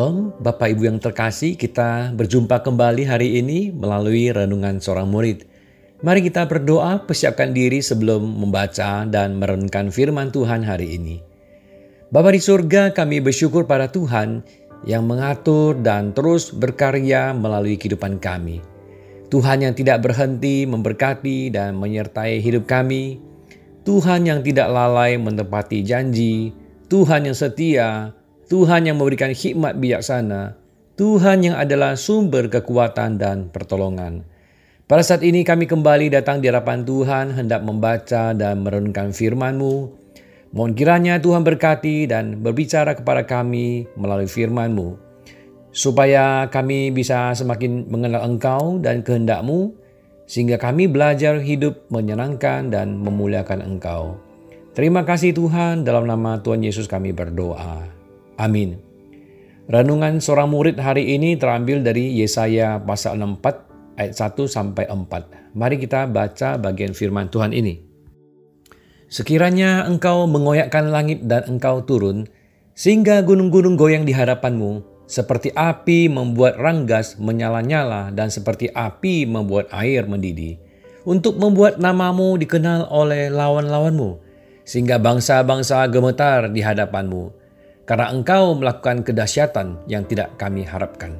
Shalom, Bapak Ibu yang terkasih, kita berjumpa kembali hari ini melalui renungan seorang murid. Mari kita berdoa, persiapkan diri sebelum membaca dan merenungkan firman Tuhan hari ini. Bapa di surga, kami bersyukur pada Tuhan yang mengatur dan terus berkarya melalui kehidupan kami. Tuhan yang tidak berhenti memberkati dan menyertai hidup kami. Tuhan yang tidak lalai menepati janji. Tuhan yang setia, Tuhan yang memberikan hikmat bijaksana, Tuhan yang adalah sumber kekuatan dan pertolongan. Pada saat ini kami kembali datang di hadapan Tuhan hendak membaca dan merenungkan firman-Mu. Mohon kiranya Tuhan berkati dan berbicara kepada kami melalui firman-Mu. Supaya kami bisa semakin mengenal Engkau dan kehendak-Mu, sehingga kami belajar hidup menyenangkan dan memuliakan Engkau. Terima kasih Tuhan, dalam nama Tuhan Yesus kami berdoa. Amin. Renungan seorang murid hari ini terambil dari Yesaya pasal 64 ayat 1 sampai 4. Mari kita baca bagian firman Tuhan ini. Sekiranya engkau mengoyakkan langit dan engkau turun, sehingga gunung-gunung goyang di hadapanmu, seperti api membuat ranggas menyala-nyala dan seperti api membuat air mendidih, untuk membuat namamu dikenal oleh lawan-lawanmu, sehingga bangsa-bangsa gemetar di hadapanmu karena engkau melakukan kedahsyatan yang tidak kami harapkan.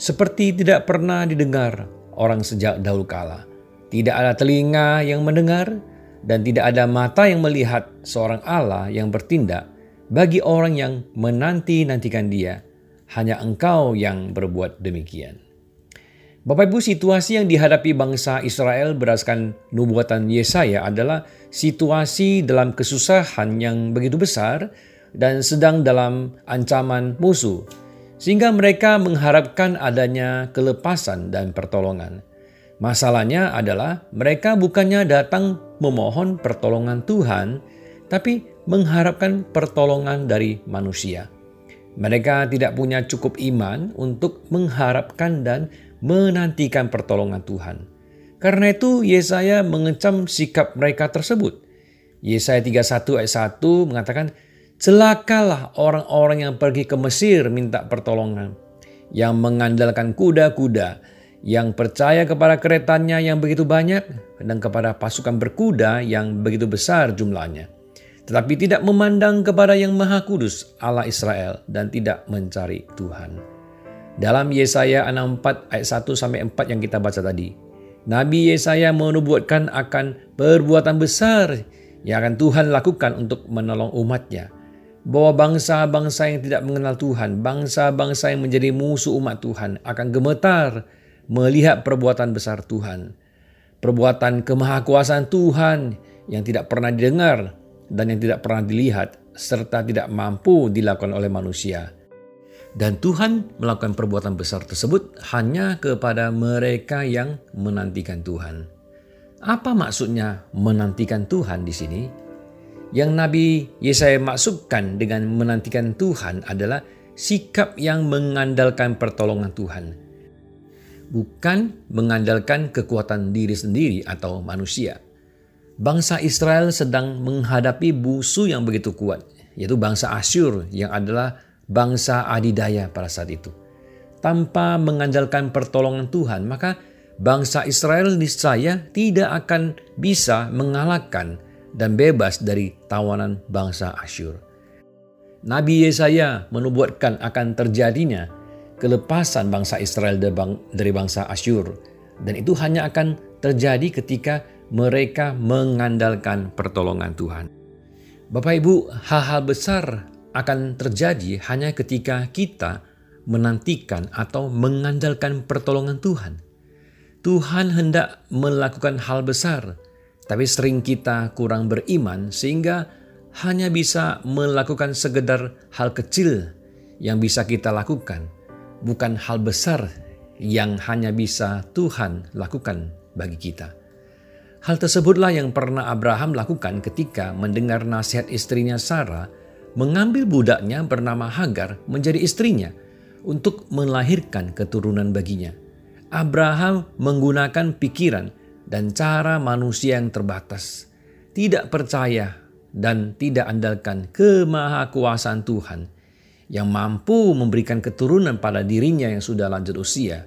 Seperti tidak pernah didengar orang sejak dahulu kala. Tidak ada telinga yang mendengar dan tidak ada mata yang melihat seorang Allah yang bertindak bagi orang yang menanti-nantikan dia. Hanya engkau yang berbuat demikian. Bapak Ibu, situasi yang dihadapi bangsa Israel berdasarkan nubuatan Yesaya adalah situasi dalam kesusahan yang begitu besar dan sedang dalam ancaman musuh, sehingga mereka mengharapkan adanya kelepasan dan pertolongan. Masalahnya adalah mereka bukannya datang memohon pertolongan Tuhan, tapi mengharapkan pertolongan dari manusia. Mereka tidak punya cukup iman untuk mengharapkan dan menantikan pertolongan Tuhan. Karena itu Yesaya mengecam sikap mereka tersebut. Yesaya 31 ayat 1 mengatakan, Celakalah orang-orang yang pergi ke Mesir minta pertolongan, yang mengandalkan kuda-kuda, yang percaya kepada keretanya yang begitu banyak, dan kepada pasukan berkuda yang begitu besar jumlahnya. Tetapi tidak memandang kepada yang maha kudus Allah Israel dan tidak mencari Tuhan. Dalam Yesaya 64 ayat 1 sampai 4 yang kita baca tadi, Nabi Yesaya menubuatkan akan perbuatan besar yang akan Tuhan lakukan untuk menolong umatnya bahwa bangsa-bangsa yang tidak mengenal Tuhan, bangsa-bangsa yang menjadi musuh umat Tuhan akan gemetar melihat perbuatan besar Tuhan. Perbuatan kemahakuasaan Tuhan yang tidak pernah didengar dan yang tidak pernah dilihat serta tidak mampu dilakukan oleh manusia. Dan Tuhan melakukan perbuatan besar tersebut hanya kepada mereka yang menantikan Tuhan. Apa maksudnya menantikan Tuhan di sini? Yang Nabi Yesaya maksudkan dengan menantikan Tuhan adalah sikap yang mengandalkan pertolongan Tuhan. Bukan mengandalkan kekuatan diri sendiri atau manusia. Bangsa Israel sedang menghadapi musuh yang begitu kuat, yaitu bangsa Asyur yang adalah bangsa adidaya pada saat itu. Tanpa mengandalkan pertolongan Tuhan, maka bangsa Israel niscaya tidak akan bisa mengalahkan dan bebas dari tawanan bangsa Asyur. Nabi Yesaya menubuatkan akan terjadinya kelepasan bangsa Israel dari bangsa Asyur dan itu hanya akan terjadi ketika mereka mengandalkan pertolongan Tuhan. Bapak Ibu, hal-hal besar akan terjadi hanya ketika kita menantikan atau mengandalkan pertolongan Tuhan. Tuhan hendak melakukan hal besar tapi sering kita kurang beriman sehingga hanya bisa melakukan sekedar hal kecil yang bisa kita lakukan, bukan hal besar yang hanya bisa Tuhan lakukan bagi kita. Hal tersebutlah yang pernah Abraham lakukan ketika mendengar nasihat istrinya Sarah mengambil budaknya bernama Hagar menjadi istrinya untuk melahirkan keturunan baginya. Abraham menggunakan pikiran dan cara manusia yang terbatas, tidak percaya dan tidak andalkan kemahakuasaan Tuhan yang mampu memberikan keturunan pada dirinya yang sudah lanjut usia.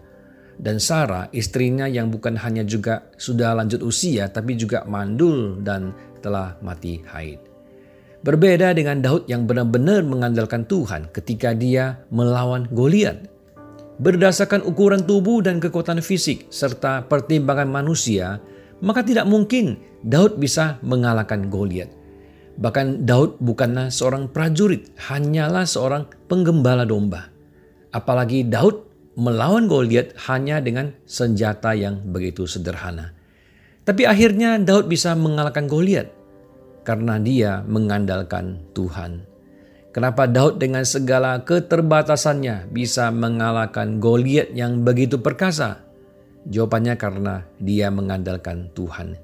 Dan Sarah, istrinya yang bukan hanya juga sudah lanjut usia, tapi juga mandul dan telah mati haid. Berbeda dengan Daud yang benar-benar mengandalkan Tuhan ketika dia melawan Goliat. Berdasarkan ukuran tubuh dan kekuatan fisik serta pertimbangan manusia, maka tidak mungkin Daud bisa mengalahkan Goliat. Bahkan Daud bukanlah seorang prajurit, hanyalah seorang penggembala domba. Apalagi Daud melawan Goliat hanya dengan senjata yang begitu sederhana. Tapi akhirnya Daud bisa mengalahkan Goliat karena dia mengandalkan Tuhan. Kenapa Daud dengan segala keterbatasannya bisa mengalahkan Goliat yang begitu perkasa? Jawabannya karena dia mengandalkan Tuhan.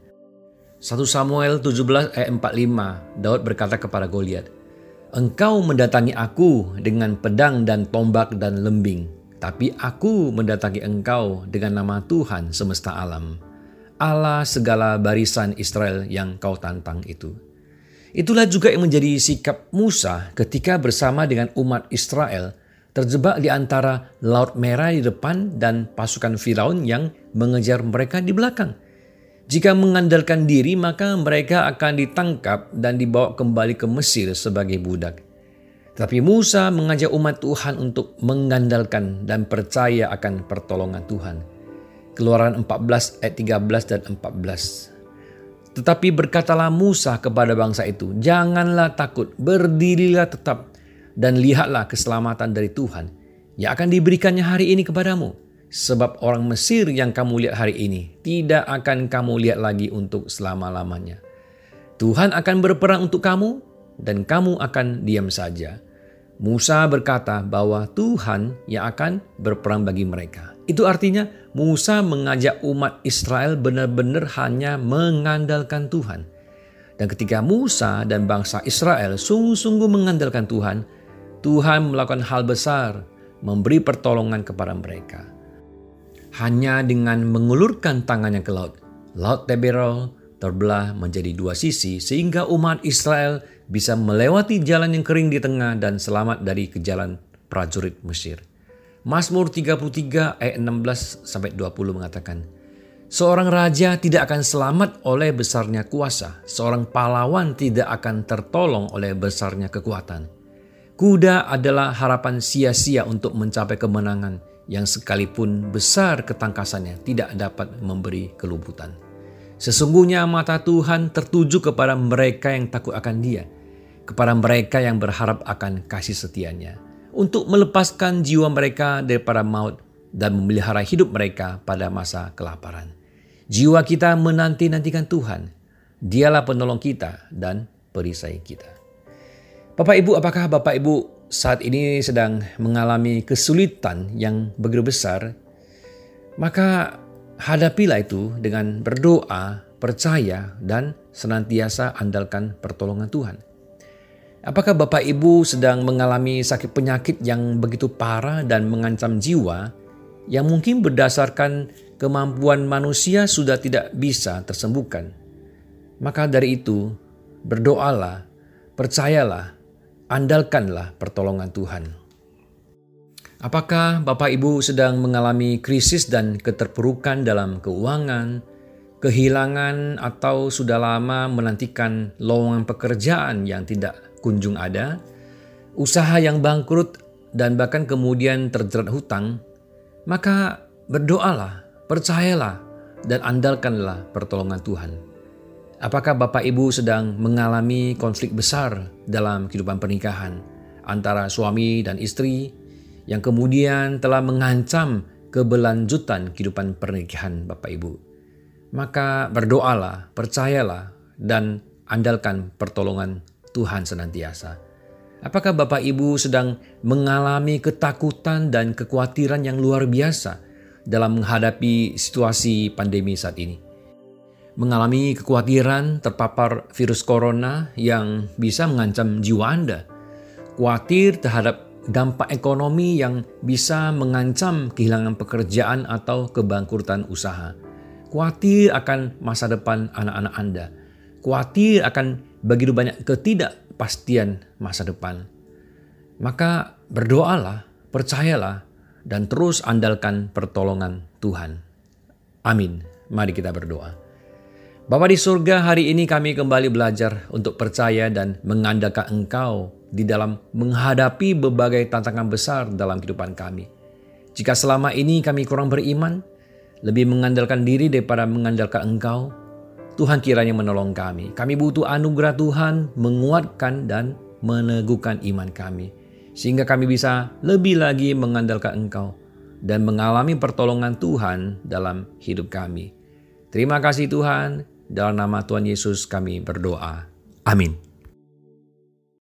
1 Samuel 17 ayat 45, Daud berkata kepada Goliat, Engkau mendatangi aku dengan pedang dan tombak dan lembing, tapi aku mendatangi engkau dengan nama Tuhan semesta alam, Allah segala barisan Israel yang kau tantang itu. Itulah juga yang menjadi sikap Musa ketika bersama dengan umat Israel terjebak di antara Laut Merah di depan dan pasukan Firaun yang mengejar mereka di belakang. Jika mengandalkan diri, maka mereka akan ditangkap dan dibawa kembali ke Mesir sebagai budak. Tapi Musa mengajak umat Tuhan untuk mengandalkan dan percaya akan pertolongan Tuhan. Keluaran 14 ayat 13 dan 14. Tetapi berkatalah Musa kepada bangsa itu, Janganlah takut, berdirilah tetap, dan lihatlah keselamatan dari Tuhan yang akan diberikannya hari ini kepadamu Sebab orang Mesir yang kamu lihat hari ini tidak akan kamu lihat lagi untuk selama-lamanya. Tuhan akan berperang untuk kamu dan kamu akan diam saja. Musa berkata bahwa Tuhan yang akan berperang bagi mereka. Itu artinya Musa mengajak umat Israel benar-benar hanya mengandalkan Tuhan. Dan ketika Musa dan bangsa Israel sungguh-sungguh mengandalkan Tuhan, Tuhan melakukan hal besar, memberi pertolongan kepada mereka hanya dengan mengulurkan tangannya ke laut. Laut Teberol terbelah menjadi dua sisi sehingga umat Israel bisa melewati jalan yang kering di tengah dan selamat dari kejalan prajurit Mesir. Mazmur 33 ayat 16 sampai 20 mengatakan, Seorang raja tidak akan selamat oleh besarnya kuasa, seorang pahlawan tidak akan tertolong oleh besarnya kekuatan. Kuda adalah harapan sia-sia untuk mencapai kemenangan, yang sekalipun besar ketangkasannya tidak dapat memberi kelubutan. Sesungguhnya mata Tuhan tertuju kepada mereka yang takut akan Dia, kepada mereka yang berharap akan kasih setianya, untuk melepaskan jiwa mereka daripada maut dan memelihara hidup mereka pada masa kelaparan. Jiwa kita menanti-nantikan Tuhan. Dialah penolong kita dan perisai kita. Bapak Ibu, apakah Bapak Ibu saat ini sedang mengalami kesulitan yang begitu besar, maka hadapilah itu dengan berdoa, percaya, dan senantiasa andalkan pertolongan Tuhan. Apakah Bapak Ibu sedang mengalami sakit penyakit yang begitu parah dan mengancam jiwa yang mungkin berdasarkan kemampuan manusia sudah tidak bisa tersembuhkan? Maka dari itu, berdoalah, percayalah andalkanlah pertolongan Tuhan. Apakah Bapak Ibu sedang mengalami krisis dan keterpurukan dalam keuangan, kehilangan atau sudah lama menantikan lowongan pekerjaan yang tidak kunjung ada, usaha yang bangkrut dan bahkan kemudian terjerat hutang, maka berdoalah, percayalah, dan andalkanlah pertolongan Tuhan. Apakah Bapak Ibu sedang mengalami konflik besar dalam kehidupan pernikahan antara suami dan istri yang kemudian telah mengancam keberlanjutan kehidupan pernikahan Bapak Ibu? Maka berdoalah, percayalah, dan andalkan pertolongan Tuhan senantiasa. Apakah Bapak Ibu sedang mengalami ketakutan dan kekhawatiran yang luar biasa dalam menghadapi situasi pandemi saat ini? mengalami kekhawatiran terpapar virus corona yang bisa mengancam jiwa Anda. Khawatir terhadap dampak ekonomi yang bisa mengancam kehilangan pekerjaan atau kebangkrutan usaha. Khawatir akan masa depan anak-anak Anda. Khawatir akan begitu banyak ketidakpastian masa depan. Maka berdoalah, percayalah, dan terus andalkan pertolongan Tuhan. Amin. Mari kita berdoa. Bapa di surga, hari ini kami kembali belajar untuk percaya dan mengandalkan Engkau di dalam menghadapi berbagai tantangan besar dalam kehidupan kami. Jika selama ini kami kurang beriman, lebih mengandalkan diri daripada mengandalkan Engkau, Tuhan kiranya menolong kami. Kami butuh anugerah Tuhan menguatkan dan meneguhkan iman kami. Sehingga kami bisa lebih lagi mengandalkan Engkau dan mengalami pertolongan Tuhan dalam hidup kami. Terima kasih Tuhan, dalam nama Tuhan Yesus kami berdoa. Amin.